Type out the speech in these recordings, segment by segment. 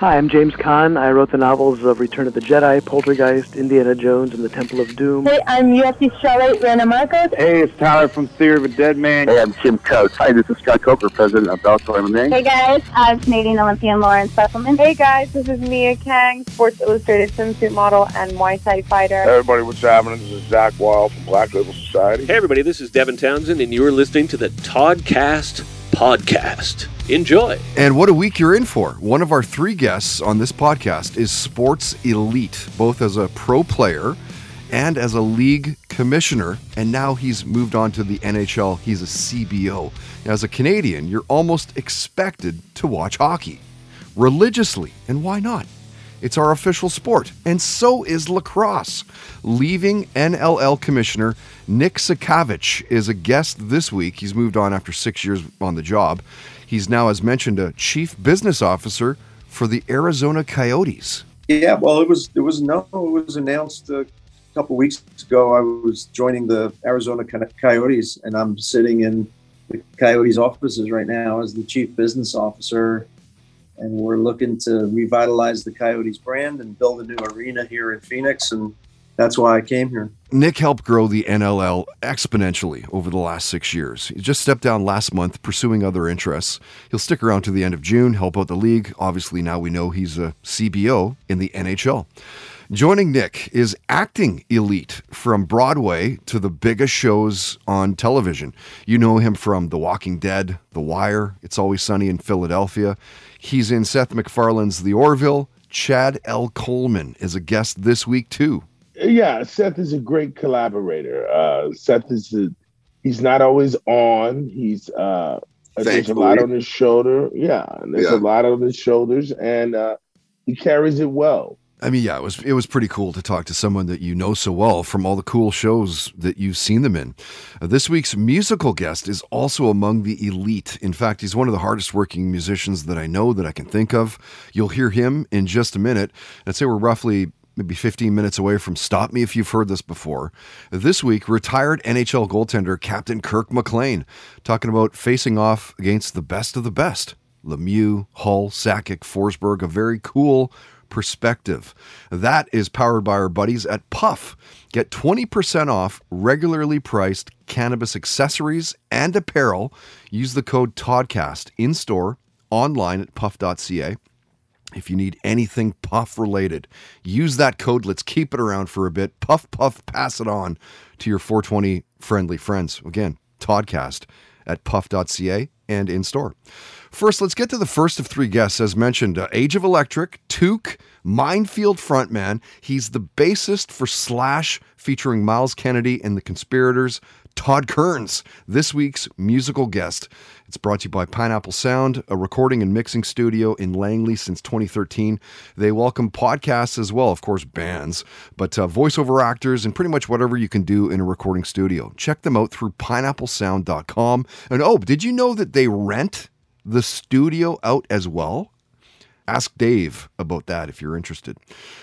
Hi, I'm James Kahn. I wrote the novels of Return of the Jedi, Poltergeist, Indiana Jones, and the Temple of Doom. Hey, I'm UFC strawweight Randa Markos. Hey, it's Tyler from Theory of a Dead Man. Hey, I'm Jim Coates. Hi, this is Scott Coker, president of Bellator MMA. Hey guys, I'm Canadian Olympian Lauren Sesselmann. Hey guys, this is Mia Kang, Sports Illustrated swimsuit model and Muay Thai fighter. Hey everybody, what's happening? This is Zakk Wylde from Black Label Society. Hey everybody, this is Devin Townsend, and you're listening to the Toddcast podcast. Enjoy. And what a week you're in for. One of our three guests on this podcast is Sports Elite, both as a pro player and as a league commissioner. And now he's moved on to the NHL. He's a CBO. As a Canadian, you're almost expected to watch hockey religiously. And why not? It's our official sport, and so is lacrosse. Leaving NLL Commissioner Nick Sakiewicz is a guest this week. He's moved on after six years on the job. He's now, as mentioned, a chief business officer for the Arizona Coyotes. Yeah, well, it was it was no, it was announced a couple weeks ago. I was joining the Arizona Coyotes, and I'm sitting in the Coyotes offices right now as the chief business officer and we're looking to revitalize the Coyotes brand and build a new arena here in Phoenix. And that's why I came here. Nick helped grow the NLL exponentially over the last six years. He just stepped down last month, pursuing other interests. He'll stick around to the end of June, help out the league. Obviously, now we know he's a CBO in the NHL. Joining Nick is acting elite from Broadway to the biggest shows on television. You know him from The Walking Dead, The Wire, It's Always Sunny in Philadelphia. He's in Seth MacFarlane's The Orville. Chad L. Coleman is a guest this week, too. Yeah, Seth is a great collaborator. Uh, Seth is a, he's not always on. He's uh, there's a lot on his shoulder. Yeah, there's yeah. a lot on his shoulders, and uh, he carries it well. I mean, yeah, it was it was pretty cool to talk to someone that you know so well from all the cool shows that you've seen them in. Uh, this week's musical guest is also among the elite. In fact, he's one of the hardest working musicians that I know that I can think of. You'll hear him in just a minute. I'd say we're roughly maybe 15 minutes away from Stop Me if you've heard this before. This week, retired NHL goaltender Captain Kirk McLean talking about facing off against the best of the best. Lemieux, Hull, Sakic, Forsberg, a very cool perspective. That is powered by our buddies at Puff. Get 20% off regularly priced cannabis accessories and apparel. Use the code TODCAST in store, online at puff.ca. If you need anything Puff related, use that code. Let's keep it around for a bit. Puff, puff, pass it on to your 420 friendly friends. Again, Toddcast at puff.ca and in store. First, let's get to the first of three guests. As mentioned, uh, Age of Electric, Toque, Minefield frontman. He's the bassist for Slash, featuring Myles Kennedy and the Conspirators. Todd Kerns, this week's musical guest. It's brought to you by Pineapple Sound, a recording and mixing studio in Langley since 2013. They welcome podcasts as well, of course, bands, but uh, voiceover actors and pretty much whatever you can do in a recording studio. Check them out through pineapplesound.com. And oh, did you know that they rent the studio out as well? Ask Dave about that if you're interested.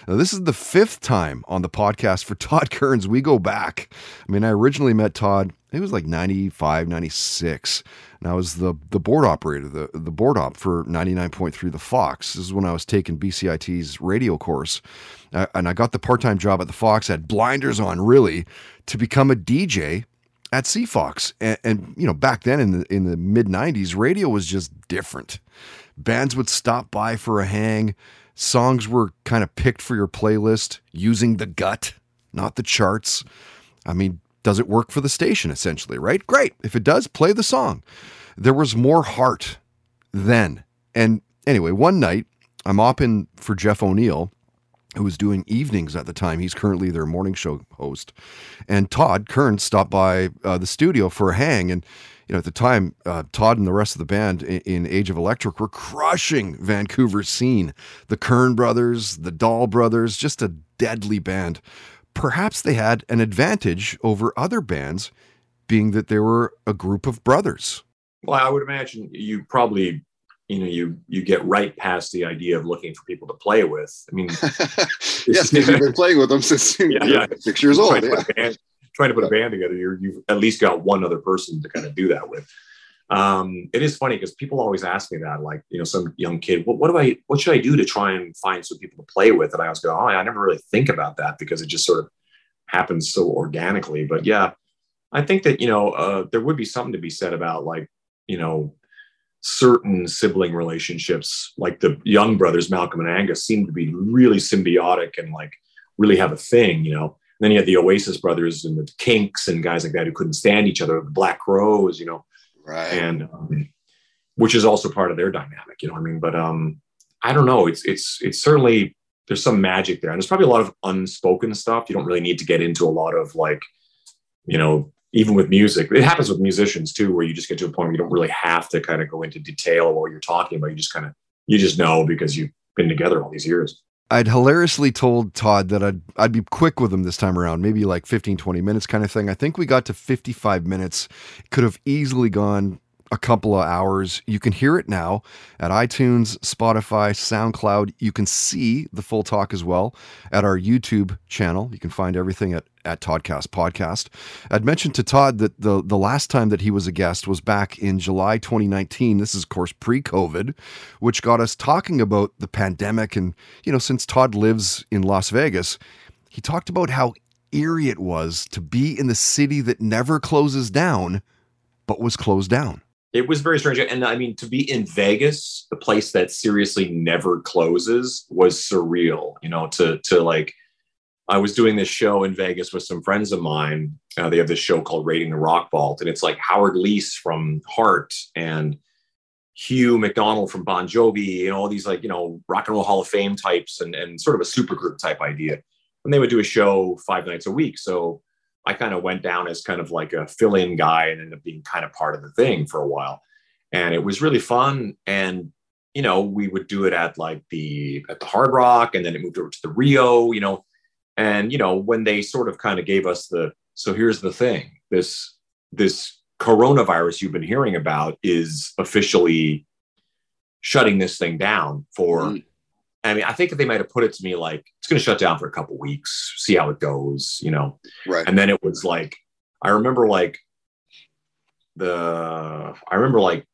Now, this is the fifth time on the podcast for Todd Kerns. We go back. I mean, I originally met Todd, it was like 95, 96. And I was the, the board operator, the, the board op for 99.3 The Fox. This is when I was taking BCIT's radio course. Uh, and I got the part time job at the Fox, had blinders on really, to become a DJ at CFOX. And, and, you know, back then in the in the mid '90s, radio was just different. Bands would stop by for a hang. Songs were kind of picked for your playlist using the gut, not the charts. I mean, does it work for the station essentially, right? Great. If it does, play the song. There was more heart then. And anyway, one night I'm opping for Jeff O'Neill who was doing evenings at the time. He's currently their morning show host. And Todd Kern stopped by uh, the studio for a hang. And, you know, at the time, uh, Todd and the rest of the band in, in, Age of Electric were crushing Vancouver's scene. The Kern brothers, the Dahle brothers, just a deadly band. Perhaps they had an advantage over other bands, being that they were a group of brothers. Well, I would imagine you probably you know you you get right past the idea of looking for people to play with. I mean, yes, because you've been playing with them since yeah, yeah. six years old. Yeah. Trying to put a band together, you you've at least got one other person to kind of do that with. um, it is funny because people always ask me that, like, you know, some young kid, what, what do I, what should I do to try and find some people to play with? And I always go, oh, I never really think about that because it just sort of happens so organically. But yeah, I think that, you know, uh, there would be something to be said about like, you know, certain sibling relationships, like the young brothers, Malcolm and Angus, seem to be really symbiotic and like really have a thing, you know. Then you had the Oasis brothers and the Kinks and guys like that who couldn't stand each other, the Black Crowes, you know. Right. And um, which is also part of their dynamic you know what i mean? But um i don't know. It's it's it's certainly there's some magic there. And there's probably a lot of unspoken stuff. You don't really need to get into a lot of like you know even with music it happens with musicians too where you just get to a point where you don't really have to kind of go into detail of what you're talking about. You just kind of you just know because you've been together all these years I'd hilariously told Todd that I'd I'd be quick with him this time around, maybe like 15 20 minutes kind of thing. I think we got to 55 minutes. Could have easily gone a couple of hours. You can hear it now at iTunes, Spotify, SoundCloud. You can see the full talk as well at our YouTube channel. You can find everything at, at Toddcast Podcast. I'd mentioned to Todd that the, the last time that he was a guest was back in July 2019. This is, of course, pre COVID, which got us talking about the pandemic. And, you know, since Todd lives in Las Vegas, he talked about how eerie it was to be in the city that never closes down, but was closed down it was very strange. And I mean, to be in Vegas, the place that seriously never closes, was surreal. You know, to to like, I was doing this show in Vegas with some friends of mine. Uh, they have this show called Raiding the Rock Vault, and it's like Howard Leese from Heart and Hugh McDonald from Bon Jovi, and all these like you know rock and roll Hall of Fame types, and and sort of a supergroup type idea. And they would do a show five nights a week. So I kind of went down as kind of like a fill in guy and ended up being kind of part of the thing for a while. And it was really fun. And, you know, we would do it at like the, at the Hard Rock and then it moved over to the Rio, you know. And, you know, when they sort of kind of gave us the, so here's the thing this, this coronavirus you've been hearing about is officially shutting this thing down for mm. I mean, I think they might have put it to me like it's going to shut down for a couple weeks, see how it goes, you know. Right. And then it was like, I remember like the, I remember like,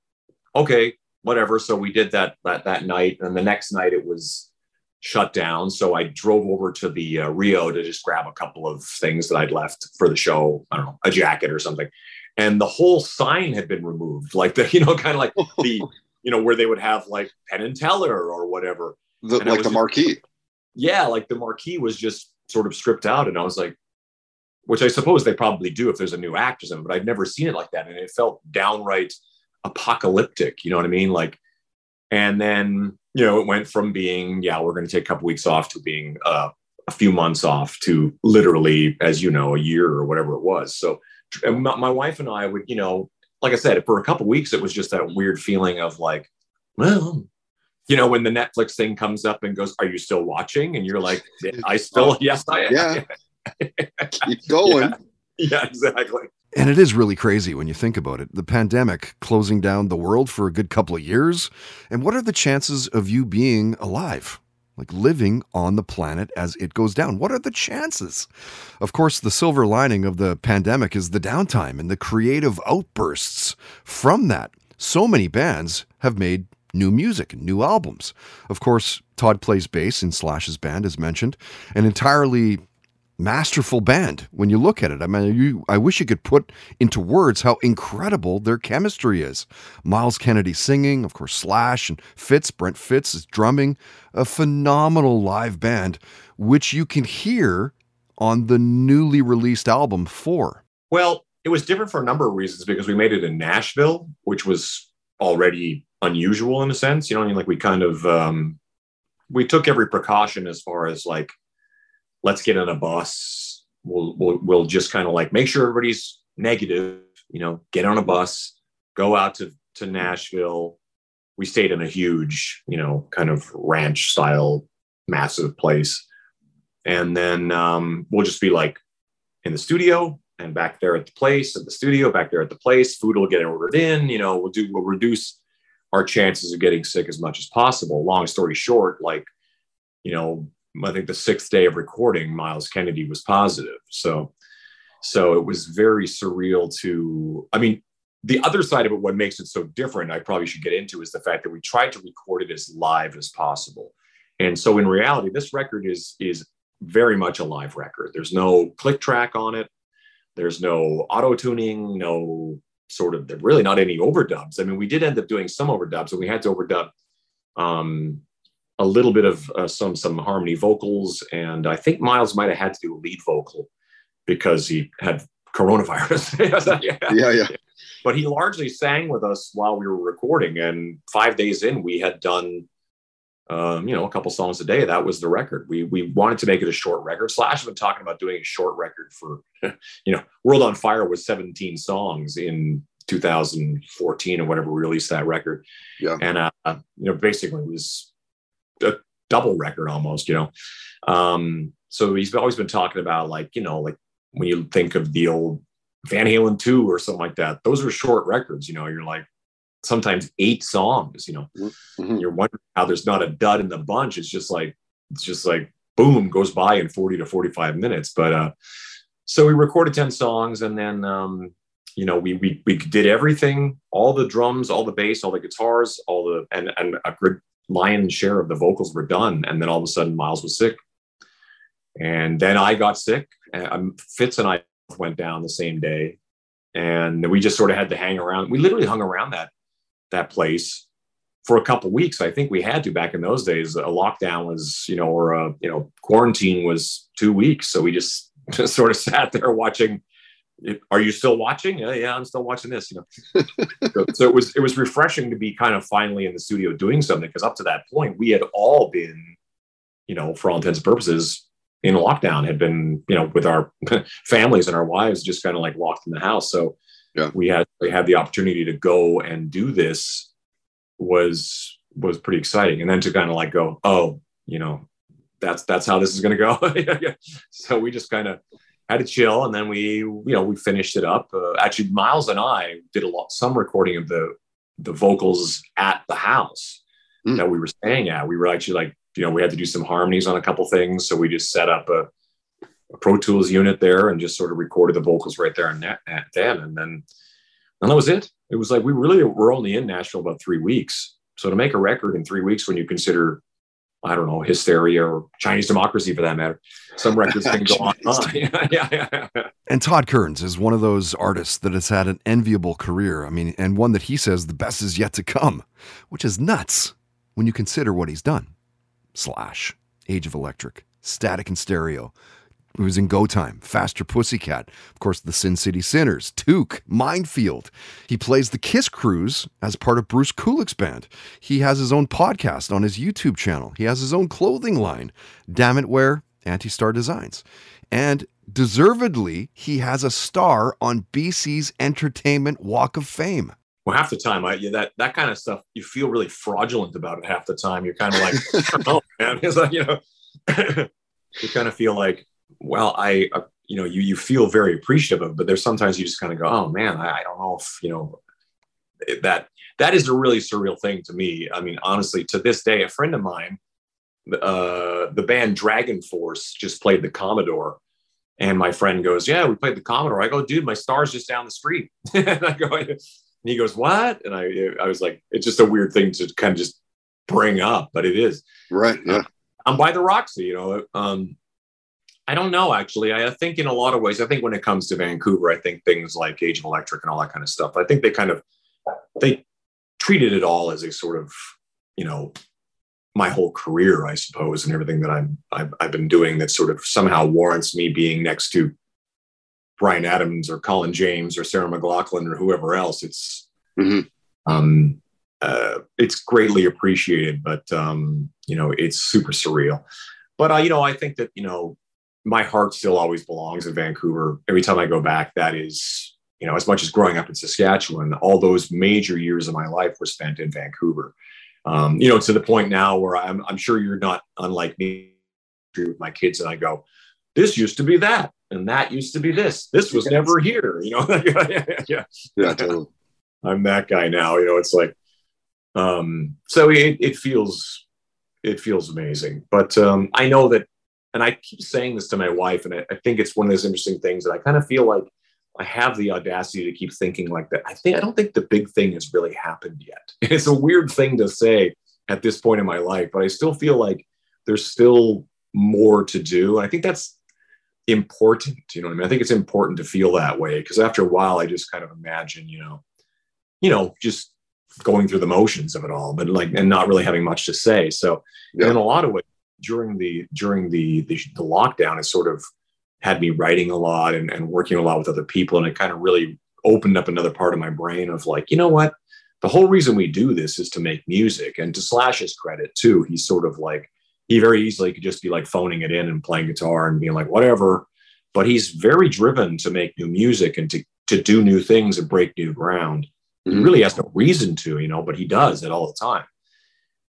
okay, whatever. So we did that that that night, and the next night it was shut down. So I drove over to the uh, Rio to just grab a couple of things that I'd left for the show. I don't know, a jacket or something, and the whole sign had been removed, like the you know, kind of like the you know where they would have like Penn and Teller or whatever the, like the marquee. Just, yeah, like the marquee was just sort of stripped out, and I was like, which I suppose they probably do if there's a new act or something, but I've never seen it like that, and it felt downright apocalyptic. You know what I mean? Like, and then you know it went from being yeah we're going to take a couple weeks off to being uh, a few months off to literally as you know a year or whatever it was. So my wife and I would you know like I said for a couple weeks it was just that weird feeling of like well you know, when the Netflix thing comes up and goes, "Are you still watching?" and you're like, "I still, yes, I am." Yeah, keep going. Yeah. yeah, exactly. And it is really crazy when you think about it. The pandemic closing down the world for a good couple of years. And what are the chances of you being alive? Like living on the planet as it goes down. What are the chances? Of course, the silver lining of the pandemic is the downtime and the creative outbursts from that. So many bands have made new music, new albums. Of course, Todd plays bass in Slash's band, as mentioned, an entirely masterful band when you look at it. I mean, you, I wish you could put into words how incredible their chemistry is. Myles Kennedy singing, of course, Slash and Fitz, Brent Fitz is drumming, a phenomenal live band, which you can hear on the newly released album Four. Well, it was different for a number of reasons because we made it in Nashville, which was already unusual in a sense. You know, I mean, like we kind of um, we took every precaution as far as like let's get on a bus. We'll we'll, we'll just kind of like make sure everybody's negative. You know, get on a bus, go out to to Nashville. We stayed in a huge, you know, kind of ranch style, massive place, and then um, we'll just be like in the studio and back there at the place at the studio back there at the place food will get ordered in you know we'll do we'll reduce our chances of getting sick as much as possible. Long story short, like, you know, I think the sixth day of recording, Myles Kennedy was positive. So, so it was very surreal to, I mean, the other side of it, what makes it so different, I probably should get into, is the fact that we tried to record it as live as possible. And so in reality, this record is is very much a live record. There's no click track on it. There's no auto tuning, no sort of there really not any overdubs. I mean, we did end up doing some overdubs, and we had to overdub um, a little bit of uh, some some harmony vocals, and I think Myles might have had to do a lead vocal because he had coronavirus. yeah. yeah, yeah. But he largely sang with us while we were recording, and five days in, we had done um, you know, a couple songs a day. That was the record. We we wanted to make it a short record. Slash has been talking about doing a short record for, you know, World on Fire was 17 songs in 2014 or whatever we released that record. Yeah. And uh, you know, basically it was a double record almost. You know, um, so he's always been talking about like you know like when you think of the old Van Halen 2 or something like that, those are short records. You know, you're like sometimes eight songs you know? Mm-hmm. you're wondering how there's not a dud in the bunch. It's just like it's just like boom goes by in 40 to 45 minutes. But uh so we recorded 10 songs and then um you know we we, we did everything all the drums all the bass all the guitars all the and and a good lion's share of the vocals were done. And then all of a sudden miles was sick. And then i got sick. Um, fitz and i went down the same day. And we just sort of had to hang around. We literally hung around that that place for a couple weeks. I think we had to back in those days. A lockdown was, you know, or a you know quarantine was two weeks, so we just, just sort of sat there watching. Are you still watching? Yeah, yeah, I'm still watching this. You know, so, so it was it was refreshing to be kind of finally in the studio doing something because up to that point we had all been, you know, for all intents and purposes, in lockdown. Had been, you know, with our families and our wives just kind of like locked in the house. So yeah. we had we had the opportunity to go and do this was was pretty exciting. And then to kind of like go oh you know that's that's how this is going to go so we just kind of had to chill and then we you know we finished it up. Uh, actually miles and i did a lot some recording of the the vocals at the house mm. that we were staying at. We were actually like you know we had to do some harmonies on a couple things. So we just set up a a Pro Tools unit there and just sort of recorded the vocals right there and then. And then, and that was it. It was like we really were only in Nashville about three weeks. So to make a record in three weeks, when you consider, I don't know, hysteria or Chinese democracy for that matter, some records can go on. yeah, yeah, yeah. And Todd Kerns is one of those artists that has had an enviable career. I mean, and one that he says the best is yet to come, which is nuts when you consider what he's done. Slash, Age of Electric, Static in Stereo, he was in Go Time, Faster Pussycat, of course, the Sin City Sinners, Toque, Minefield. He plays the Kiss Cruise as part of Bruce Kulick's band. He has his own podcast on his YouTube channel. He has his own clothing line, Damn It Wear, Anti Star Designs. And deservedly, he has a star on BC's Entertainment Walk of Fame. Well, half the time, I, that that kind of stuff, you feel really fraudulent about it. Half the time, you're kind of like, oh man, it's like you know, you kind of feel like well, I, uh, you know, you, you feel very appreciative of, but there's sometimes you just kind of go, oh man, I, I don't know if, you know, that, that is a really surreal thing to me. I mean, honestly, to this day, a friend of mine, uh, the band Dragon Force just played the Commodore. And my friend goes, Yeah, we played the Commodore. I go, Dude, my star's just down the street. and I go, and he goes, What? And I, I was like, It's just a weird thing to kind of just bring up, but it is. Right. Yeah. I'm by the Roxy, you know. Um, I don't know, actually. I think in a lot of ways, I think when it comes to Vancouver, I think things like Age of Electric and all that kind of stuff, I think they kind of they treated it all as a sort of, you know, my whole career, I suppose, and everything that I'm I've, I've been doing that sort of somehow warrants me being next to Bryan Adams or Colin James or Sarah McLachlan or whoever else. It's mm-hmm. um, uh, it's greatly appreciated, but um, you know, it's super surreal. But uh, you know, I think that you know my heart still always belongs in Vancouver. Every time I go back, that is, you know, as much as growing up in Saskatchewan, all those major years of my life were spent in Vancouver. Um, you know, to the point now where I'm, I'm sure you're not unlike me with my kids, and I go, this used to be that, and that used to be this. This was never here. You know, yeah, yeah, yeah, totally. I'm that guy now. You know, it's like, um, so it, it feels, it feels amazing. But um, I know that and I keep saying this to my wife, and I, I, think it's one of those interesting things that I kind of feel like I have the audacity to keep thinking like that. I think I don't think the big thing has really happened yet. It's a weird thing to say at this point in my life, but I still feel like there's still more to do. And I think that's important. You know what I mean? I think it's important to feel that way because after a while, I just kind of imagine, you know, you know, just going through the motions of it all, but like, and not really having much to say. So yeah. in a lot of ways, during the during the, the the lockdown, it sort of had me writing a lot and, and working a lot with other people, and it kind of really opened up another part of my brain of like, you know what? The whole reason we do this is to make music. And to Slash's credit too, he's sort of like he very easily could just be like phoning it in and playing guitar and being like whatever. But he's very driven to make new music and to to do new things and break new ground. Mm-hmm. He really has no reason to, you know, but he does it all the time.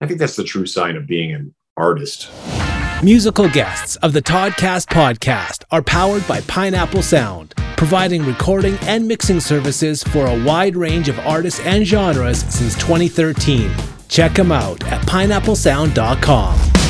I think that's the true sign of being an artist. Musical guests of the Toddcast podcast are powered by Pineapple Sound, providing recording and mixing services for a wide range of artists and genres since 2013. Check them out at pineapplesound.com.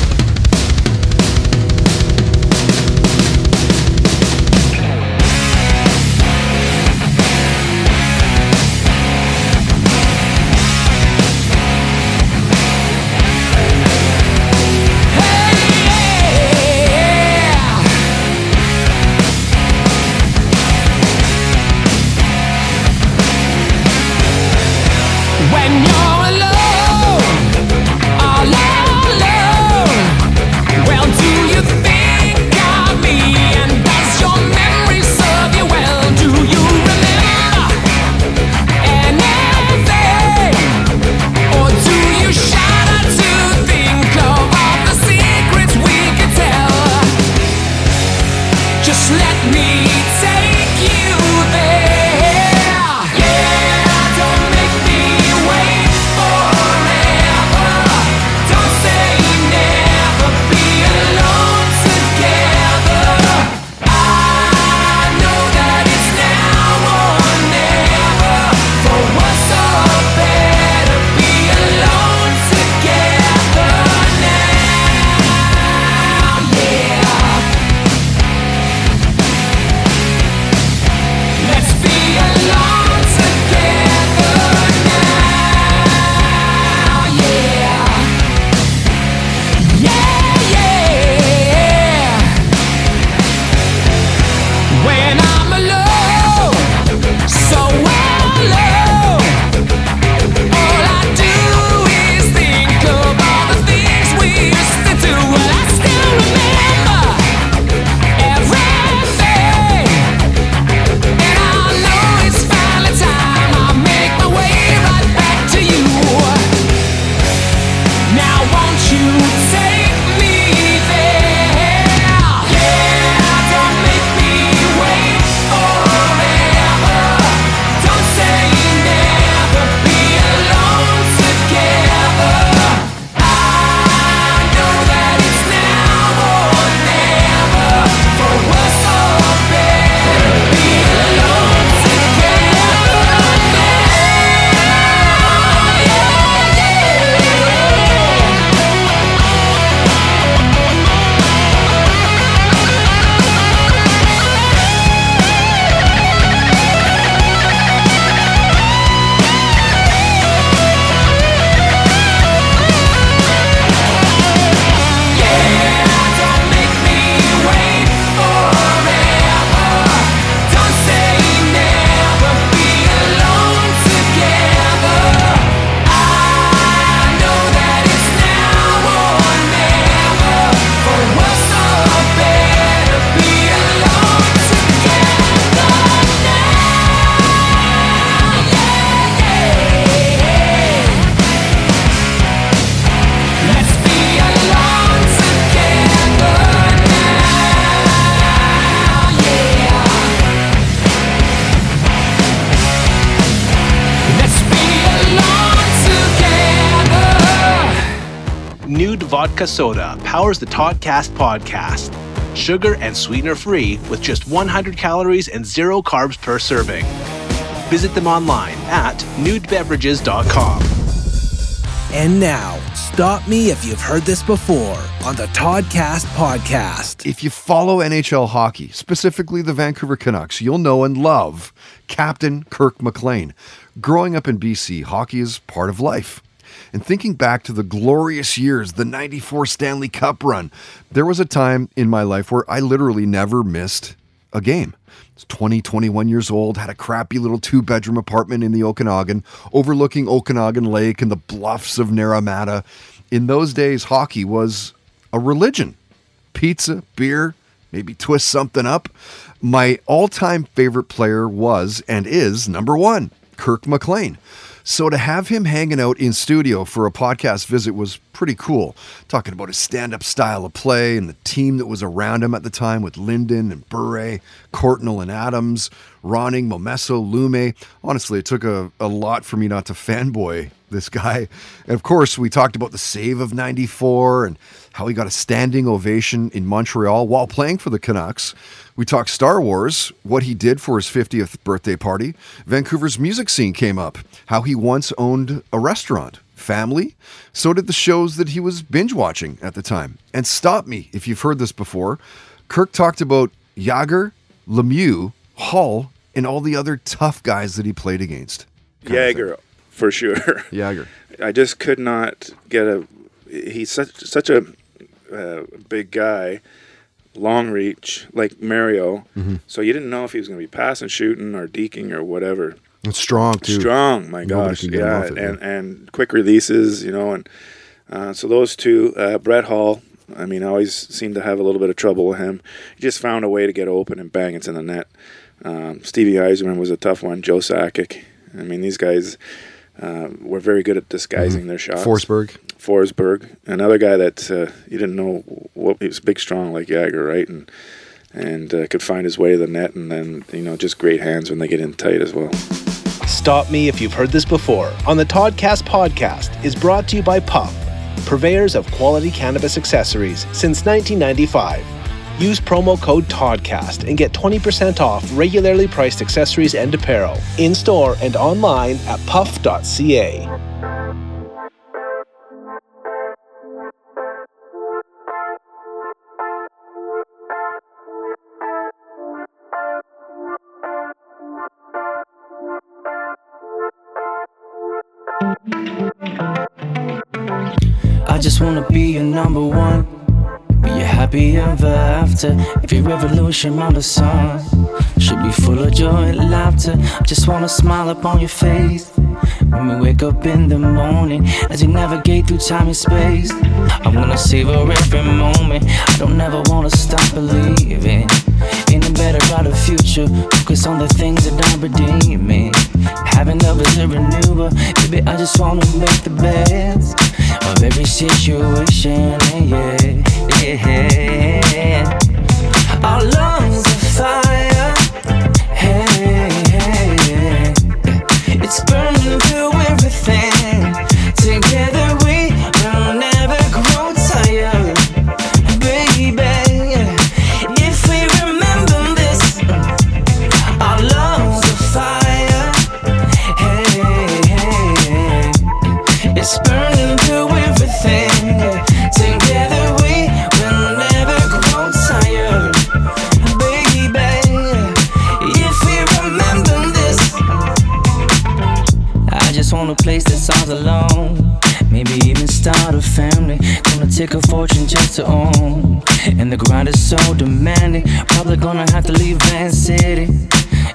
Vodka Soda powers the Toddcast podcast. Sugar and sweetener free with just 100 calories and zero carbs per serving. Visit them online at nudebeverages.com. And now, Stop me if you've heard this before on the Toddcast podcast. If you follow NHL hockey, specifically the Vancouver Canucks, you'll know and love Captain Kirk McLean. Growing up in BC, hockey is part of life. And thinking back to the glorious years, the 94 Stanley Cup run, there was a time in my life where I literally never missed a game. I was 20, 21 years old, had a crappy little two bedroom apartment in the Okanagan, overlooking Okanagan Lake and the bluffs of Naramata. In those days, hockey was a religion. Pizza, beer, maybe twist something up. My all time favorite player was and is number one, Kirk McLean. So to have him hanging out in studio for a podcast visit was pretty cool. Talking about his stand-up style of play and the team that was around him at the time with Linden and Bure, Courtnall and Adams, Ronning, Momesso, Lumme. Honestly, it took a, a lot for me not to fanboy this guy. And of course, we talked about the save of 94 and how he got a standing ovation in Montreal while playing for the Canucks. We talked Star Wars, what he did for his 50th birthday party. Vancouver's music scene came up, how he once owned a restaurant, family. So did the shows that he was binge watching at the time. And stop me if you've heard this before. Kirk talked about Jagr, Lemieux, Hull, and all the other tough guys that he played against. Jagr, for sure. Jagr. I just could not get a. He's such such a uh, big guy, long reach like Mario. Mm-hmm. So you didn't know if he was going to be passing, shooting, or deking or whatever. And strong too. Strong, my Nobody gosh, can get him yeah, it, and and quick releases, you know, and uh, so those two, uh, Brett Hull. I mean, I always seemed to have a little bit of trouble with him. He just found a way to get open and bang, it's in the net. Um, Stevie Yzerman was a tough one. Joe Sakic. I mean, these guys uh, were very good at disguising Mhm. their shots. Forsberg. Forsberg, another guy that uh, you didn't know what he was big, strong like Jagr, right? And and uh, could find his way to the net, and then you know just great hands when they get in tight as well. Stop Me If You've Heard This Before on the Toddcast podcast is brought to you by Puff, purveyors of quality cannabis accessories since 1995. Use promo code TODCAST and get 20% off regularly priced accessories and apparel in store and online at puff.ca. I just wanna be your number one. Happy ever after. Every revolution under the sun should be full of joy and laughter. I just wanna smile upon your face. When we wake up in the morning, as we navigate through time and space, I wanna savor every moment. I don't ever wanna stop believing in a better, brighter future. Focus on the things that are redeeming. Having love is a renewer. Baby, I just wanna make the best of every situation. Yeah, yeah. Our lungs all alone. Maybe even start a family. Gonna take a fortune just to own. And the grind is so demanding. Probably gonna have to leave Van City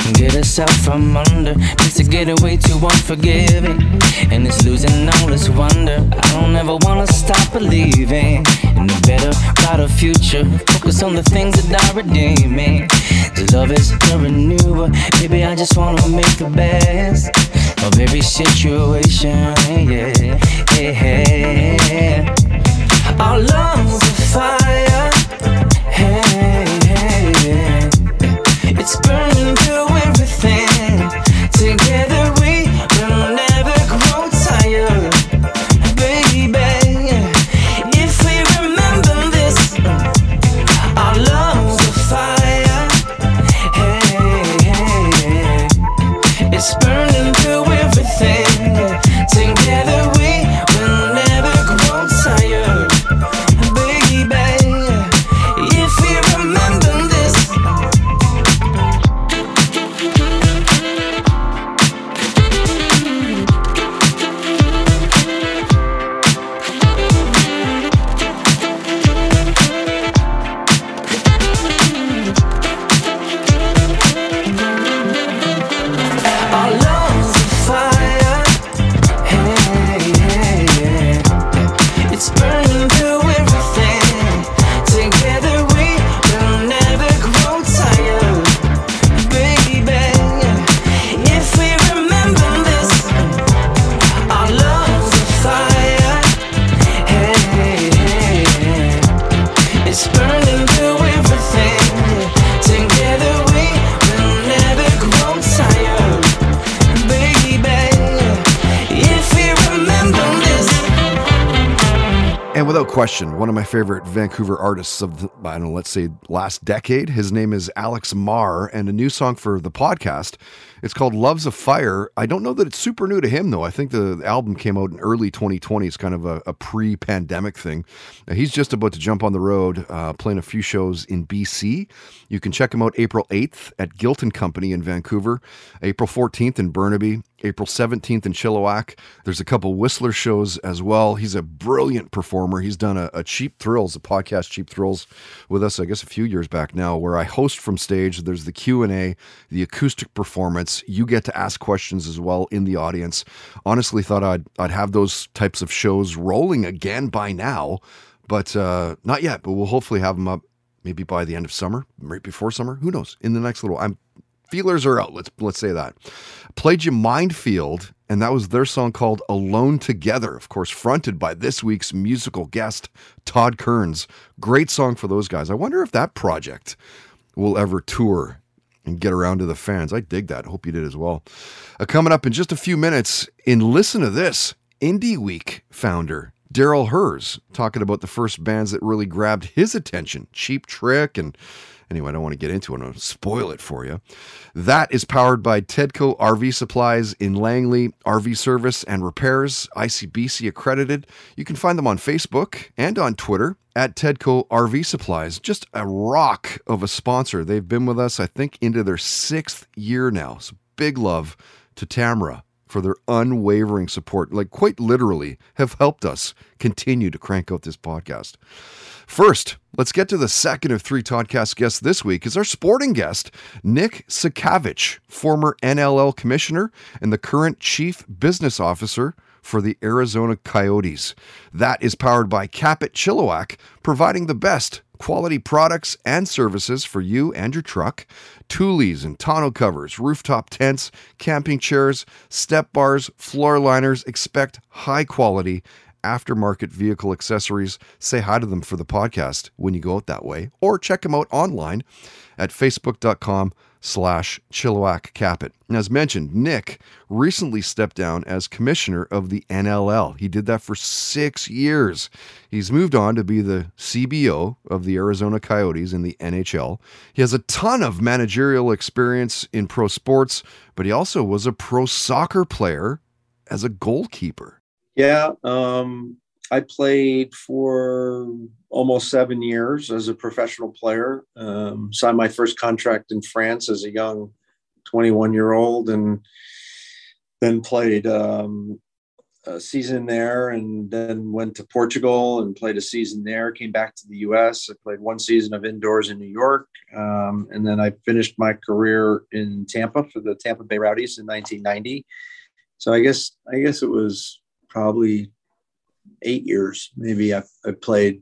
and get out from under. Things are getting way too unforgiving. And it's losing all its wonder. I don't ever wanna stop believing in a better, brighter future. Focus on the things that are redeeming. The love is a renewer. Baby, I just wanna make the best of every situation. Yeah, yeah. Our lungs are fire. Hey, hey, hey. It's burning my favorite Vancouver artists of, the, I don't know, let's say last decade. His name is Alex Marr, and a new song for the podcast. It's called Loves of Fire. I don't know that it's super new to him, though. I think the album came out in early 2020. It's kind of a, a pre pandemic thing. Now, he's just about to jump on the road, uh, playing a few shows in BC. You can check him out April 8th at Gilton Company in Vancouver, April 14th in Burnaby, April 17th in Chilliwack. There's a couple Whistler shows as well. He's a brilliant performer. He's done a, a, Cheap Thrills, a podcast Cheap Thrills with us, I guess a few years back now, where I host from stage. There's the Q&A, the acoustic performance. You get to ask questions as well in the audience. Honestly thought I'd, I'd have those types of shows rolling again by now, but uh, not yet, but we'll hopefully have them up maybe by the end of summer, right before summer. Who knows? In the next little, I'm feelers are out. Let's let's say that. Played you Mindfield, and that was their song called "Alone Together." Of course, fronted by this week's musical guest Todd Kerns. Great song for those guys. I wonder if that project will ever tour and get around to the fans. I dig that. Hope you did as well. Uh, coming up in just a few minutes, in listen to this, Indie Week founder Darryl Hurs talking about the first bands that really grabbed his attention, Cheap Trick and Anyway, I don't want to get into it. I'll spoil it for you. That is powered by Tedco RV Supplies in Langley, RV Service and Repairs, ICBC accredited. You can find them on Facebook and on Twitter at Tedco RV Supplies. Just a rock of a sponsor. They've been with us, I think, into their sixth year now. So big love to Tamra for their unwavering support, like quite literally have helped us continue to crank out this podcast. First, let's get to the second of three Toddcast guests this week is our sporting guest, Nick Sakiewicz, former NLL commissioner and the current chief business officer for the Arizona Coyotes. That is powered by Capit Chilliwack, providing the best quality products and services for you and your truck. Tules and tonneau covers, rooftop tents, camping chairs, step bars, floor liners. Expect high quality aftermarket vehicle accessories. Say hi to them for the podcast when you go out that way, or check them out online at facebook.com slash Chilliwack Capit. As mentioned, Nick recently stepped down as commissioner of the NLL. He did that for six years. He's moved on to be the CBO of the Arizona Coyotes in the NHL. He has a ton of managerial experience in pro sports, but he also was a pro soccer player as a goalkeeper. Yeah, um, I played for almost seven years as a professional player. Um, signed my first contract in France as a young 21 year old, and then played um, a season there, and then went to Portugal and played a season there. Came back to the U.S. I played one season of indoors in New York, um, and then I finished my career in Tampa for the Tampa Bay Rowdies in 1990. So I guess I guess it was probably eight years. Maybe I, I played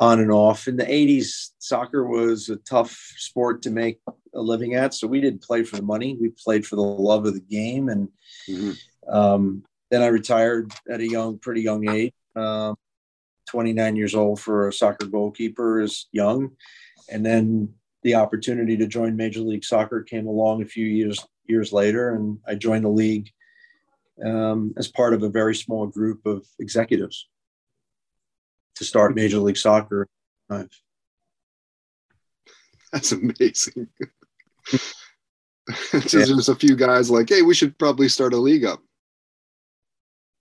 on and off. In the 80s, soccer was a tough sport to make a living at. So we didn't play for the money. We played for the love of the game. And mm-hmm. um, then I retired at a young, pretty young age. Um, 29 years old for a soccer goalkeeper is young. And then the opportunity to join Major League Soccer came along a few years years later, and I joined the league um, as part of a very small group of executives to start Major League Soccer. That's amazing. Just yeah. There's a few guys like, hey, we should probably start a league up.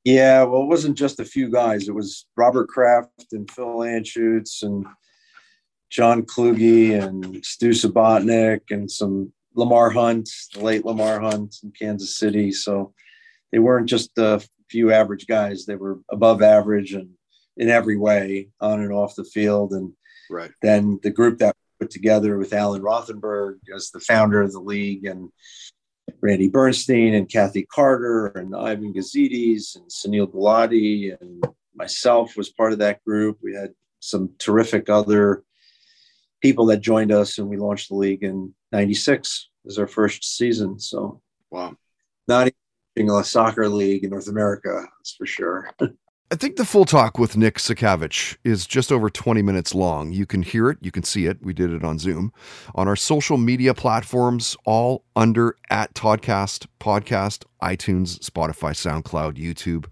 Yeah, well, it wasn't just a few guys. It was Robert Kraft and Phil Anschutz and John Kluge and Stu Subotnick and some Lamar Hunt, the late Lamar Hunt in Kansas City. So they weren't just a few average guys; they were above average and in every way, on and off the field. And right. then the group that put together with Alan Rothenberg as the founder of the league and Randy Bernstein and Kathy Carter and Ivan Gazidis and Sunil Gulati and myself was part of that group. We had some terrific other people that joined us and we launched the league in 96 as our first season. So wow. Not a soccer league in North America. That's for sure. I think the full talk with Nick Sakiewicz is just over 20 minutes long. You can hear it, you can see it. We did it on Zoom on our social media platforms, all under at Toddcast Podcast, iTunes, Spotify, SoundCloud, YouTube.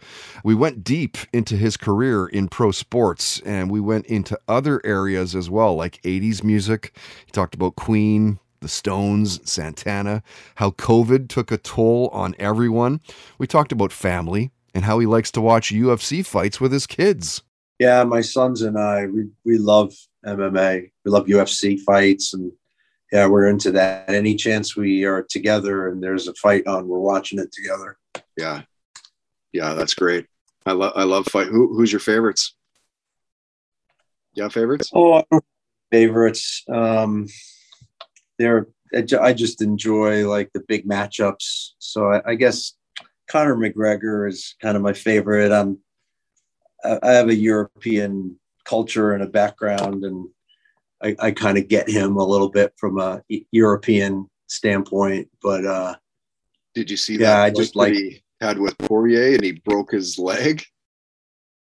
We went deep into his career in pro sports and we went into other areas as well, like 80s music. He talked about Queen, the Stones, Santana, how COVID took a toll on everyone. We talked about family, and how he likes to watch UFC fights with his kids. Yeah, my sons and I, we, we love MMA. We love UFC fights. And yeah, we're into that. Any chance we are together and there's a fight on, we're watching it together. Yeah. Yeah, that's great. I love I love fight. Who, who's your favorites? Yeah, favorites? Oh, favorites. Um, they're I just enjoy like the big matchups. So I, I guess Conor McGregor is kind of my favorite. I'm I have a European culture and a background, and I, I kind of get him a little bit from a European standpoint. But uh, did you see yeah, that? I just like he had with Poirier, and he broke his leg.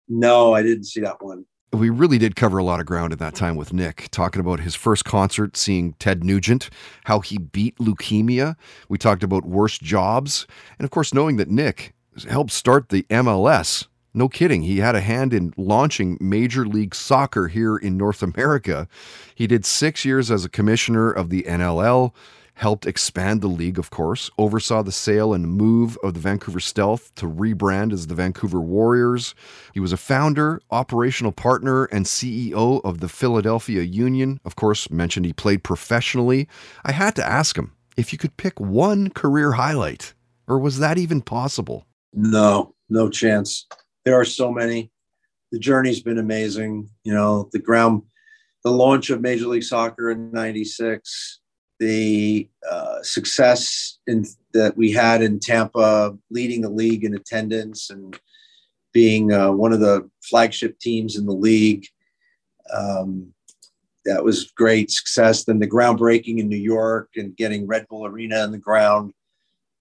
No, I didn't see that one we really did cover a lot of ground in that time with Nick, talking about his first concert, seeing Ted Nugent, how he beat leukemia. We talked about worst jobs. And of course, knowing that Nick helped start the MLS. No kidding. He had a hand in launching Major League Soccer here in North America. He did six years as a commissioner of the NLL, helped expand the league, of course, oversaw the sale and move of the Vancouver Stealth to rebrand as the Vancouver Warriors. He was a founder, operational partner, and CEO of the Philadelphia Union. Of course, mentioned he played professionally. I had to ask him if you could pick one career highlight, or was that even possible? No, no chance. There are so many. The journey's been amazing. You know, the ground, the launch of Major League Soccer in 96, the uh, success in, that we had in Tampa, leading the league in attendance and being uh, one of the flagship teams in the league. Um, that was great success. Then the groundbreaking in New York and getting Red Bull Arena in the ground.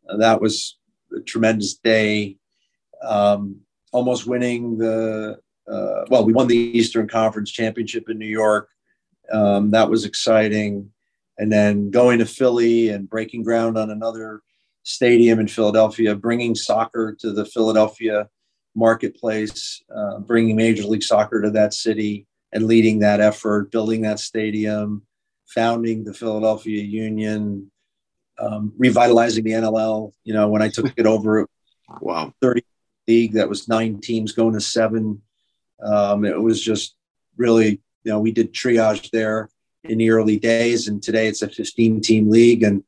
Uh, that was a tremendous day. Um, almost winning the, uh, well, we won the Eastern Conference Championship in New York. Um, that was exciting and then going to Philly and breaking ground on another stadium in Philadelphia, bringing soccer to the Philadelphia marketplace, uh, bringing Major League Soccer to that city and leading that effort, building that stadium, founding the Philadelphia Union, um, revitalizing the NLL. You know, when I took it over, wow, 30 league that was nine teams going to seven. Um, it was just really, you know, we did triage there in the early days. And today it's a 15 team league and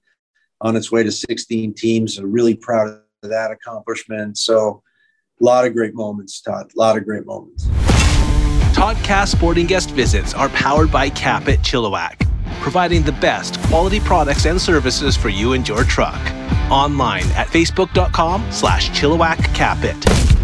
on its way to 16 teams. I'm really proud of that accomplishment. So, a lot of great moments, Todd. A lot of great moments. Toddcast Sporting Guest visits are powered by Cap-It Chilliwack, providing the best quality products and services for you and your truck. Online at facebook.com slash Chilliwack Cap-It.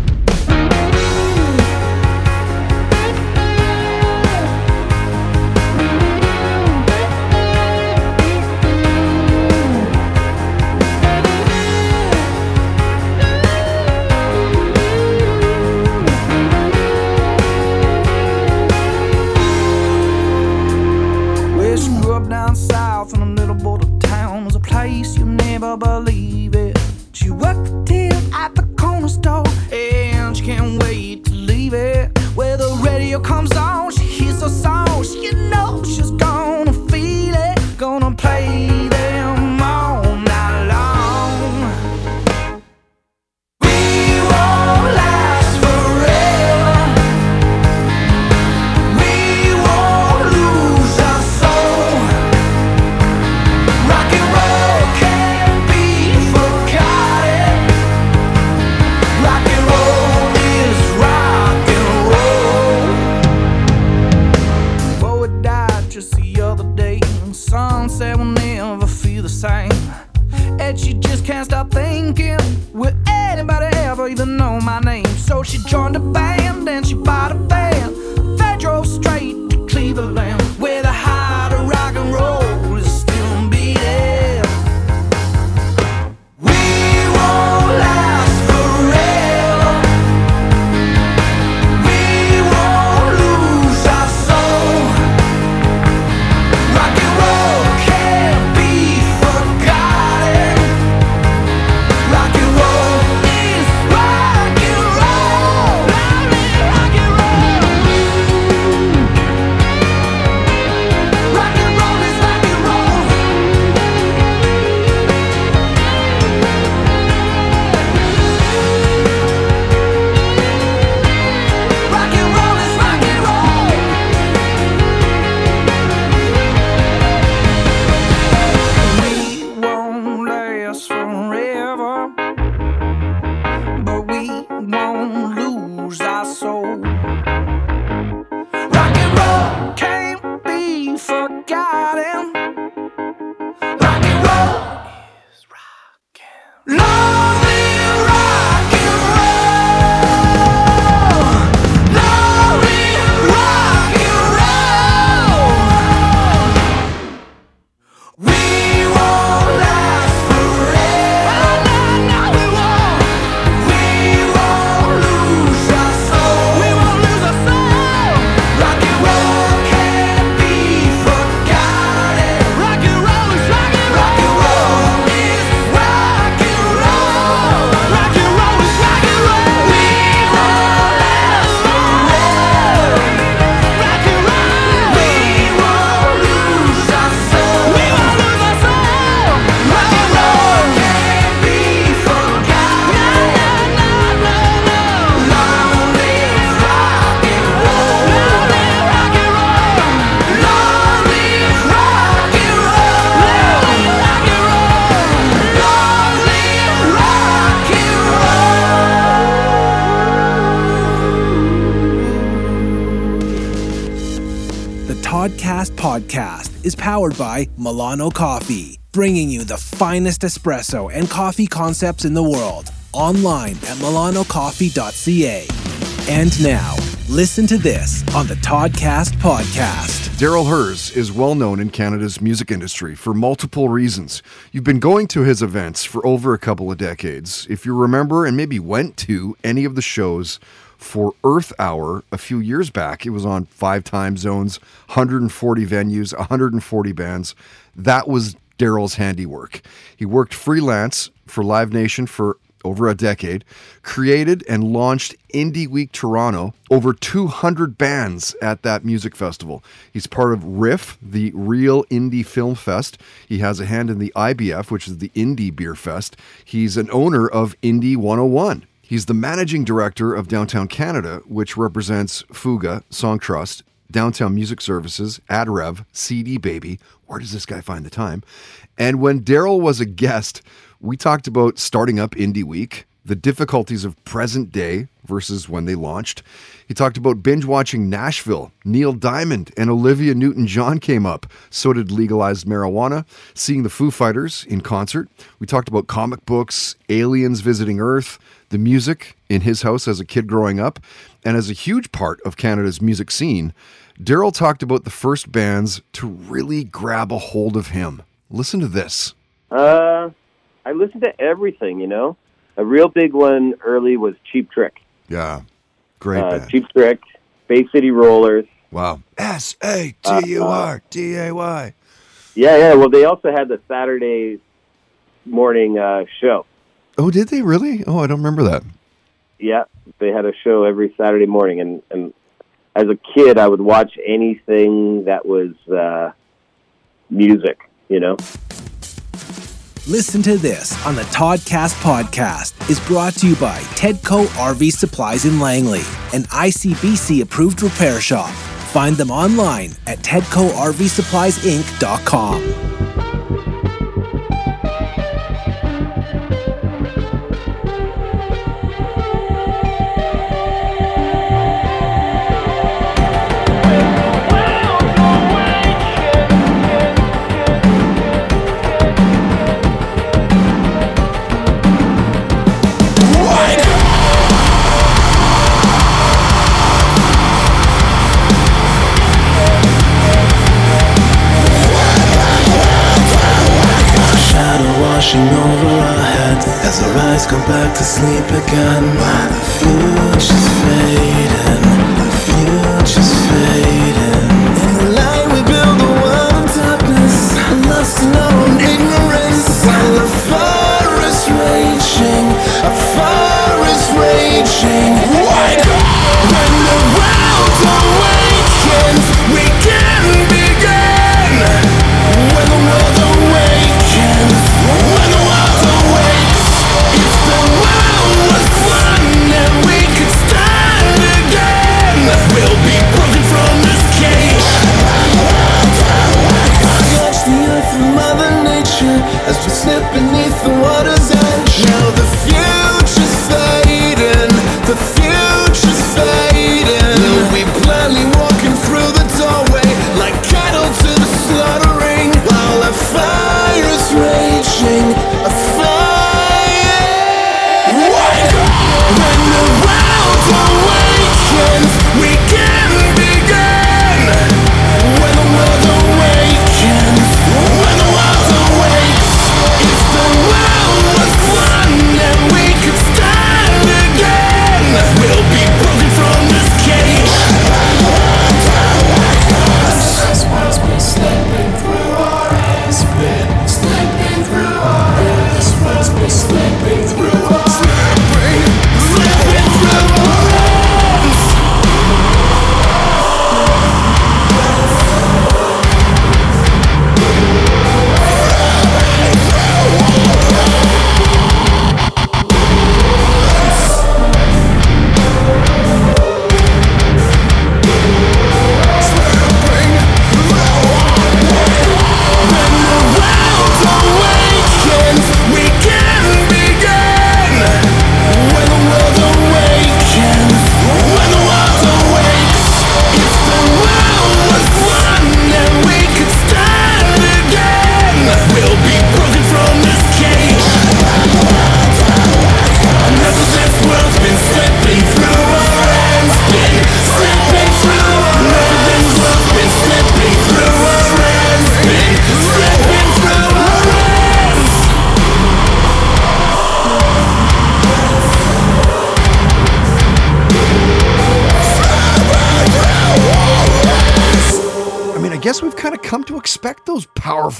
Powered by Milano Coffee, bringing you the finest espresso and coffee concepts in the world. Online at milanocoffee.ca. And now, listen to this on the Toddcast podcast. Darryl Hurs is well known in Canada's music industry for multiple reasons. You've been going to his events for over a couple of decades. If you remember and maybe went to any of the shows for Earth Hour a few years back, it was on five time zones, 140 venues, 140 bands. That was Darryl's handiwork. He worked freelance for Live Nation for over a decade, created and launched Indie Week Toronto, over 200 bands at that music festival. He's part of RIFF, the Real Indie Film Fest. He has a hand in the IBF, which is the Indie Beer Fest. He's an owner of Indie 101. He's the managing director of Downtown Canada, which represents Fuga, Songtrust, Downtown Music Services, AdRev, CD Baby. Where does this guy find the time? And when Darryl was a guest, we talked about starting up Indie Week, the difficulties of present day versus when they launched. He talked about binge watching Nashville. Neil Diamond and Olivia Newton John came up. So did legalized marijuana, seeing the Foo Fighters in concert. We talked about comic books, aliens visiting Earth, the music in his house as a kid growing up, and as a huge part of Canada's music scene. Darryl talked about the first bands to really grab a hold of him. Listen to this. Uh, I listened to everything, you know. A real big one early was Cheap Trick. Yeah, great Uh, band. Cheap Trick, Bay City Rollers. Wow. S A T U R D A Y. Yeah, yeah. Well, they also had the Saturday morning uh, show. Oh, did they really? Oh, I don't remember that. Yeah, they had a show every Saturday morning, and and as a kid, I would watch anything that was uh, music. You know. Listen to this on the Toddcast podcast is brought to you by Tedco RV Supplies in Langley, an ICBC approved repair shop. Find them online at TedcoRVSuppliesInc.com. sleep again.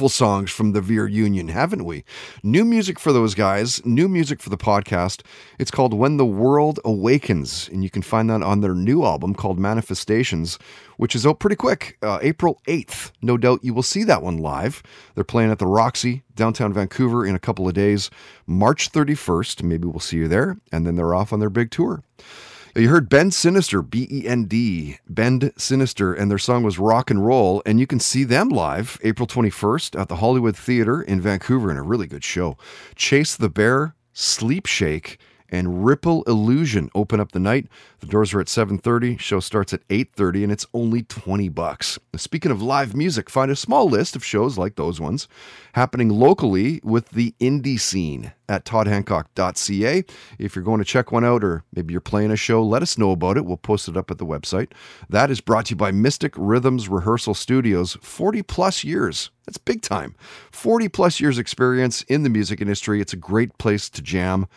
Songs from the Veer Union, haven't we? New music for those guys, new music for the podcast. It's called When the World Awakens, and you can find that on their new album called Manifestations, which is out pretty quick, uh, April 8th. No doubt you will see that one live. They're playing at the Roxy, downtown Vancouver, in a couple of days. March 31st, maybe we'll see you there, and then they're off on their big tour. You heard Bend Sinister, B E N D, Bend Sinister, and their song was Rock and Roll. And you can see them live April 21st at the Hollywood Theater in Vancouver in a really good show. Chase the Bear, Sleep Shake, and Ripple Illusion open up the night. The doors are at 7:30, show starts at 8:30 and it's only 20 bucks. Speaking of live music, find a small list of shows like those ones happening locally with the indie scene at toddhancock.ca. If you're going to check one out or maybe you're playing a show, let us know about it. We'll post it up at the website. That is brought to you by Mystic Rhythms Rehearsal Studios, 40 plus years. That's big time. 40 plus years experience in the music industry. It's a great place to jam.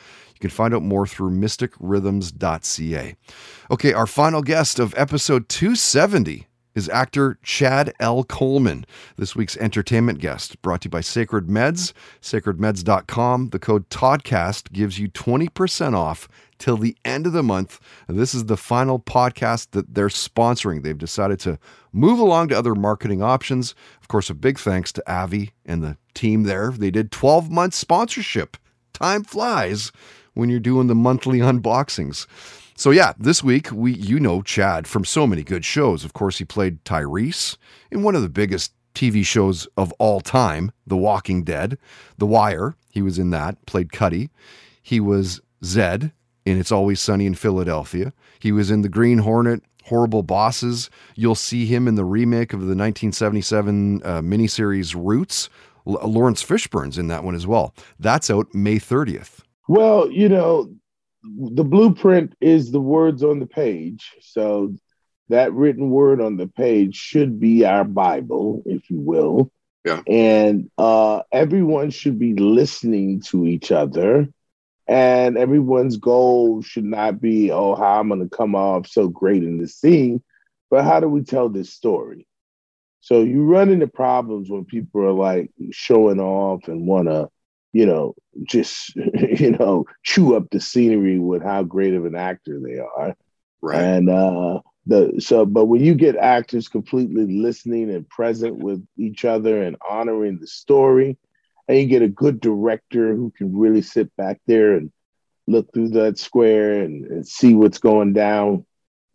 Can find out more through mysticrhythms.ca. Okay, our final guest of episode 270 is actor Chad L. Coleman, this week's entertainment guest, brought to you by Sacred Meds, sacredmeds.com. The code TODCAST gives you 20% off till the end of the month. This is the final podcast that they're sponsoring. They've decided to move along to other marketing options. Of course, a big thanks to Avi and the team there. They did 12 month sponsorship. Time flies when you're doing the monthly unboxings. So yeah, this week we you know Chad from so many good shows. Of course, he played Tyreese in one of the biggest TV shows of all time, The Walking Dead, The Wire. He was in that, played Cutty. He was Zed in It's Always Sunny in Philadelphia. He was in The Green Hornet, Horrible Bosses. You'll see him in the remake of the 1977 uh, miniseries Roots. L- Laurence Fishburne's in that one as well. That's out May 30th. Well, you know, the blueprint is the words on the page. So that written word on the page should be our Bible, if you will. Yeah. And uh, everyone should be listening to each other. And everyone's goal should not be, oh, how I'm going to come off so great in the scene, but how do we tell this story? So you run into problems when people are like showing off and want to you know, just you know, chew up the scenery with how great of an actor they are. Right. And uh the so but when you get actors completely listening and present with each other and honoring the story, and you get a good director who can really sit back there and look through that square and, and see what's going down,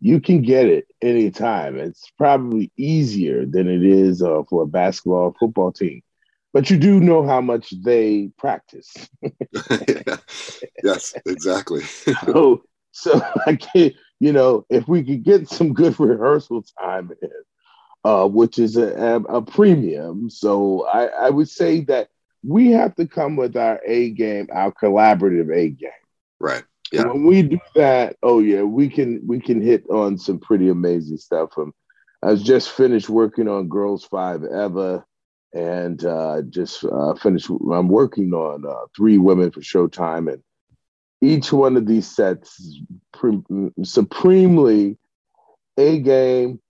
you can get it anytime. It's probably easier than it is uh, for a basketball or football team but you do know how much they practice. yes, exactly. so, so I can't, you know, if we could get some good rehearsal time in, uh, which is a, a, premium. So I, I would say that we have to come with our A game, our collaborative A game. Right. Yeah. When we do that, oh yeah, we can we can hit on some pretty amazing stuff. From I was just finished working on Girls Five Eva and uh, just uh, finished. I'm working on uh, three women for Showtime, and each one of these sets pre- supremely a game,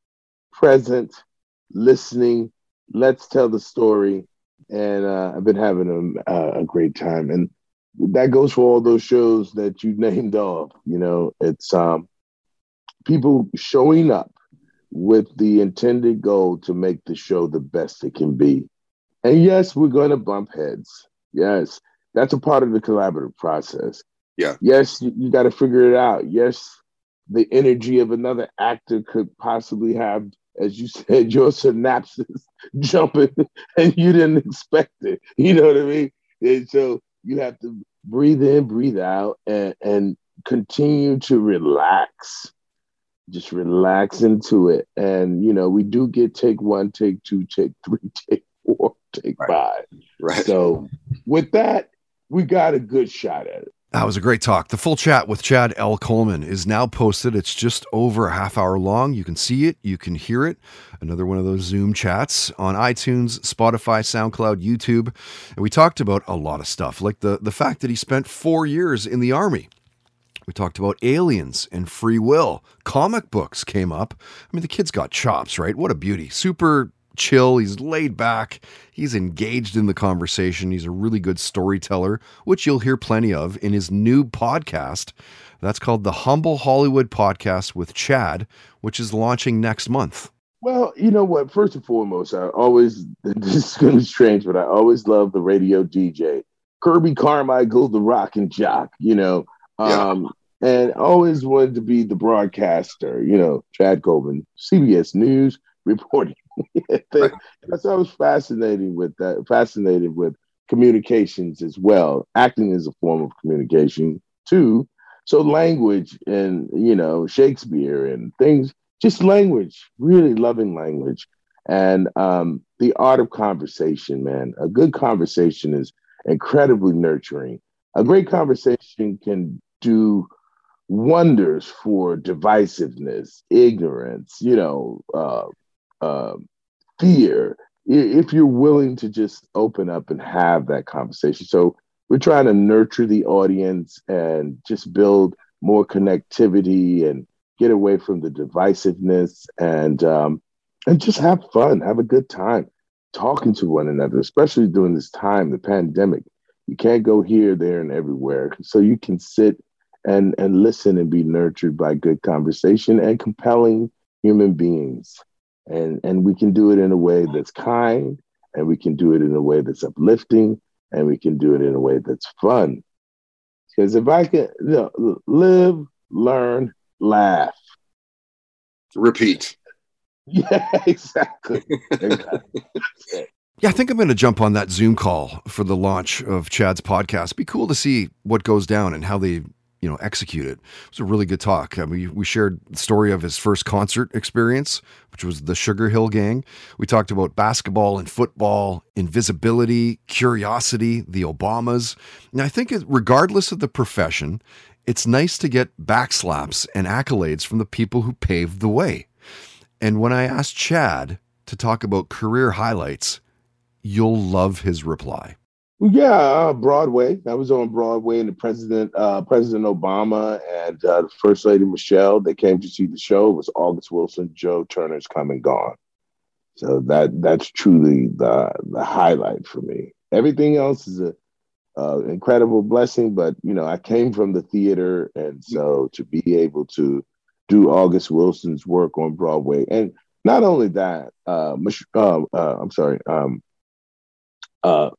present, listening. Let's tell the story, and uh, I've been having a, a great time, and that goes for all those shows that you named off. You know, it's um, people showing up with the intended goal to make the show the best it can be. And yes, we're going to bump heads. Yes, that's a part of the collaborative process. Yeah. Yes, you, you got to figure it out. Yes, the energy of another actor could possibly have, as you said, your synapses jumping and you didn't expect it. You know what I mean? And so you have to breathe in, breathe out, and, and continue to relax just relax into it. And you know, we do get take one, take two, take three, take four, take right. five. Right. So with that, we got a good shot at it. That was a great talk. The full chat with Chad L. Coleman is now posted. It's just over a half hour long. You can see it, you can hear it. Another one of those Zoom chats on iTunes, Spotify, SoundCloud, YouTube. And we talked about a lot of stuff, like the, the fact that he spent four years in the Army. We talked about aliens and free will. Comic books came up. I mean, the kid's got chops, right? What a beauty. Super chill, he's laid back, he's engaged in the conversation, he's a really good storyteller, which you'll hear plenty of in his new podcast. That's called the Humble Hollywood Podcast with Chad, which is launching next month. Well, you know what? First and foremost, I always, this is going to be strange, but I always love the radio DJ. Kirby Carmichael, the rockin' jock, you know. Um, and always wanted to be the broadcaster, you know, Chad Coben, CBS News reporting. That's I was fascinated with that, fascinated with communications as well. Acting is a form of communication too. So language and you know, Shakespeare and things, just language, really loving language. And um, the art of conversation, man. A good conversation is incredibly nurturing. A great conversation can do wonders for divisiveness, ignorance, you know, uh, uh, fear, if you're willing to just open up and have that conversation. So we're trying to nurture the audience and just build more connectivity and get away from the divisiveness and um, and just have fun, have a good time talking to one another, especially during this time, the pandemic. You can't go here, there, and everywhere. So you can sit and and listen and be nurtured by good conversation and compelling human beings and and we can do it in a way that's kind and we can do it in a way that's uplifting and we can do it in a way that's fun because if i can you know, live learn laugh repeat yeah exactly, exactly. Yeah, I think I'm going to jump on that Zoom call for the launch of Chad's podcast. Be cool to see what goes down and how they you know, execute it. It was a really good talk. I mean, we shared the story of his first concert experience, which was the Sugarhill Gang. We talked about basketball and football, invisibility, curiosity, the Obamas. And I think, regardless of the profession, it's nice to get backslaps and accolades from the people who paved the way. And when I asked Chad to talk about career highlights, you'll love his reply. Yeah, uh, Broadway. I was on Broadway, and the president, uh, President Obama, and uh, the First Lady Michelle, they came to see the show. It was August Wilson, Joe Turner's Come and Gone. So that that's truly the the highlight for me. Everything else is a uh, incredible blessing, but you know, I came from the theater, and so to be able to do August Wilson's work on Broadway, and not only that, uh, uh, uh I'm sorry, um, uh,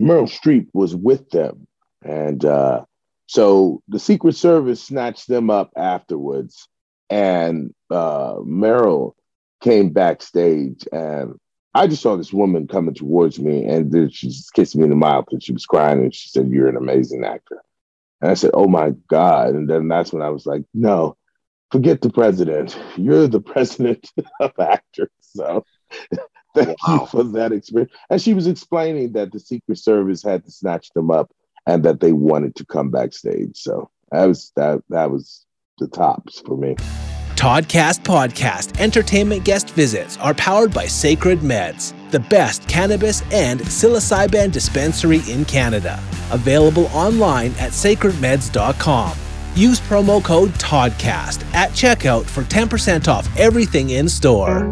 Meryl Streep was with them. And uh, so the Secret Service snatched them up afterwards. And uh, Meryl came backstage. And I just saw this woman coming towards me. And then she just kissed me in the mouth and she was crying. And she said, You're an amazing actor. And I said, Oh my God. And then that's when I was like, No, forget the president. You're the president of actors. So Thank wow. you for that experience. And she was explaining that the Secret Service had to snatch them up and that they wanted to come backstage. So that was that that was the tops for me. Toddcast Podcast entertainment guest visits are powered by Sacred Meds, the best cannabis and psilocybin dispensary in Canada. Available online at sacredmeds.com. Use promo code TODCAST at checkout for 10% off everything in store.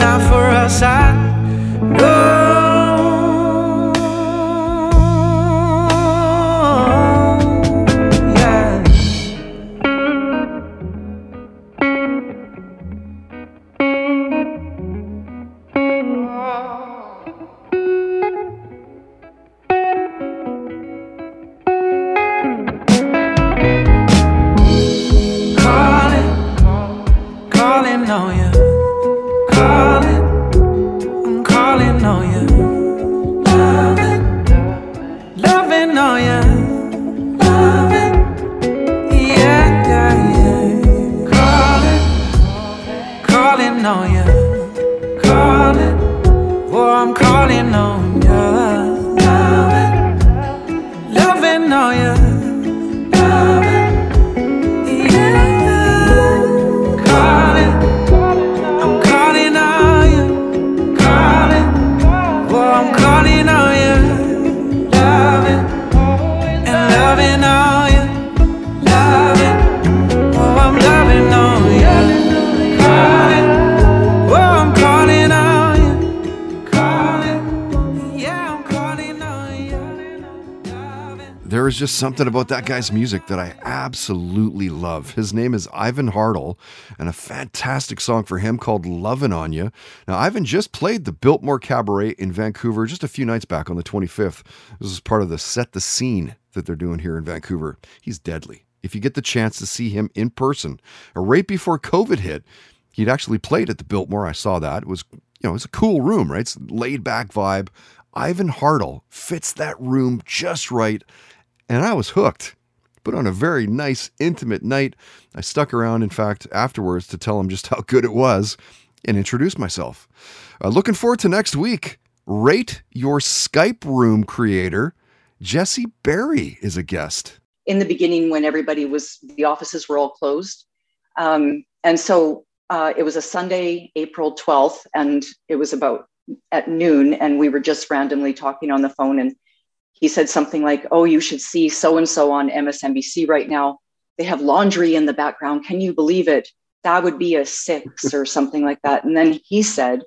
Not for us, I know. Just something about that guy's music that I absolutely love. His name is Ivan Hartle, and a fantastic song for him called Lovin' On You. Now, Ivan just played the Biltmore Cabaret in Vancouver just a few nights back on the 25th. This is part of the Set the Scene that they're doing here in Vancouver. He's deadly. If you get the chance to see him in person, uh, right before COVID hit, he'd actually played at the Biltmore. I saw that. It was, you know, it's a cool room, right? It's laid back vibe. Ivan Hartle fits that room just right, and I was hooked. But on a very nice, intimate night, I stuck around, in fact, afterwards to tell him just how good it was and introduce myself. Uh, looking forward to next week. Rate your Skype room creator. Jesse Berry is a guest. in the beginning when everybody was the offices were all closed um, and so uh, it was a sunday april 12th and it was about at noon and we were just randomly talking on the phone and he said something like oh you should see so and so on msnbc right now. They have laundry in the background. Can you believe it? That would be a six or something like that. And then he said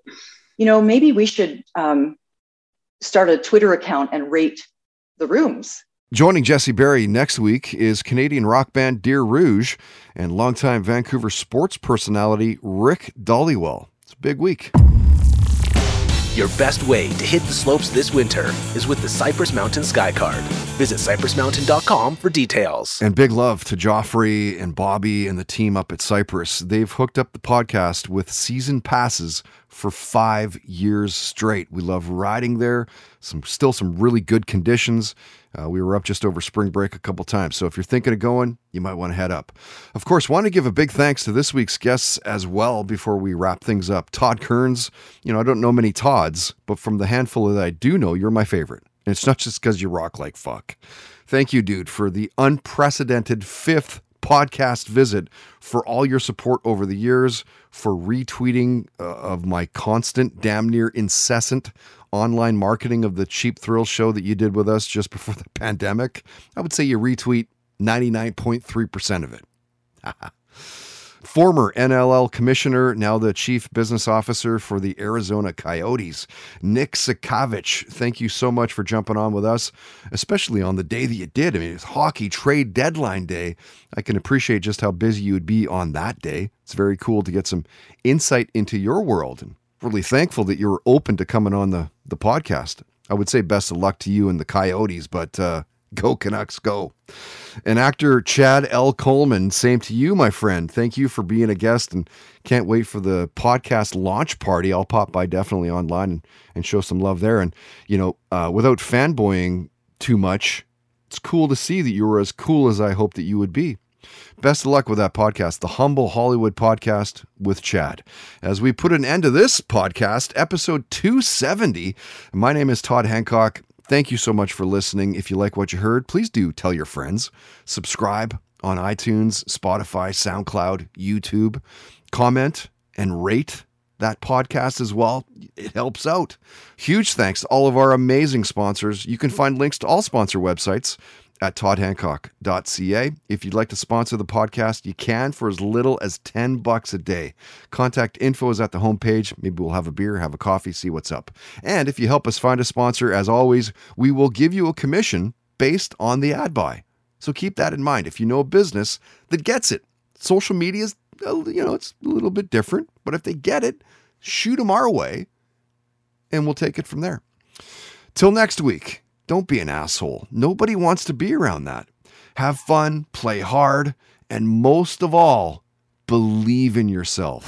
you know maybe we should um, start a twitter account and rate the rooms. Joining Jesse Berry next week is Canadian rock band Dear Rouge and longtime Vancouver sports personality Rick Dhaliwal. It's a big week. Your best way to hit the slopes this winter is with the Cypress Mountain Sky Card. Visit cypressmountain.com for details. And big love to Joffrey and Bobby and the team up at Cypress. They've hooked up the podcast with season passes for five years straight. We love riding there. Some still some really good conditions. Uh, we were up just over spring break a couple times. So if you're thinking of going, you might want to head up. Of course, want to give a big thanks to this week's guests as well before we wrap things up. Todd Kearns, you know, I don't know many Todds, but from the handful that I do know, you're my favorite. And it's not just because you rock like fuck. Thank you, dude, for the unprecedented fifth podcast visit, for all your support over the years, for retweeting uh, of my constant, damn near incessant online marketing of the Cheap Thrill show that you did with us just before the pandemic. I would say you retweet 99.3% of it. Former NLL commissioner, now the chief business officer for the Arizona Coyotes, Nick Sakiewicz. Thank you so much for jumping on with us, especially on the day that you did. I mean, it's hockey trade deadline day. I can appreciate just how busy you would be on that day. It's very cool to get some insight into your world and really thankful that you were open to coming on the, the podcast. I would say best of luck to you and the Coyotes, but uh, Go Canucks, go. And actor Chad L. Coleman, same to you, my friend. Thank you for being a guest and can't wait for the podcast launch party. I'll pop by definitely online and, and show some love there. And, you know, uh, without fanboying too much, it's cool to see that you were as cool as I hoped that you would be. Best of luck with that podcast, the Humble Hollywood Podcast with Chad. As we put an end to this podcast, episode 270, my name is Todd Hancock. Thank you so much for listening. If you like what you heard, please do tell your friends. Subscribe on iTunes, Spotify, SoundCloud, YouTube. Comment and rate that podcast as well. It helps out. Huge thanks to all of our amazing sponsors. You can find links to all sponsor websites at toddhancock.ca. If you'd like to sponsor the podcast, you can for as little as 10 bucks a day. Contact info is at the homepage. Maybe we'll have a beer, have a coffee, see what's up. And if you help us find a sponsor, as always, we will give you a commission based on the ad buy. So keep that in mind. If you know a business that gets it, social media is, you know, it's a little bit different, but if they get it, shoot them our way and we'll take it from there. Till next week. Don't be an asshole. Nobody wants to be around that. Have fun, play hard, and most of all, believe in yourself.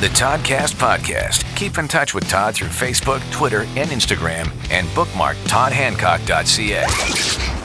The Toddcast Podcast. Keep in touch with Todd through Facebook, Twitter, and Instagram, and bookmark toddhancock.ca.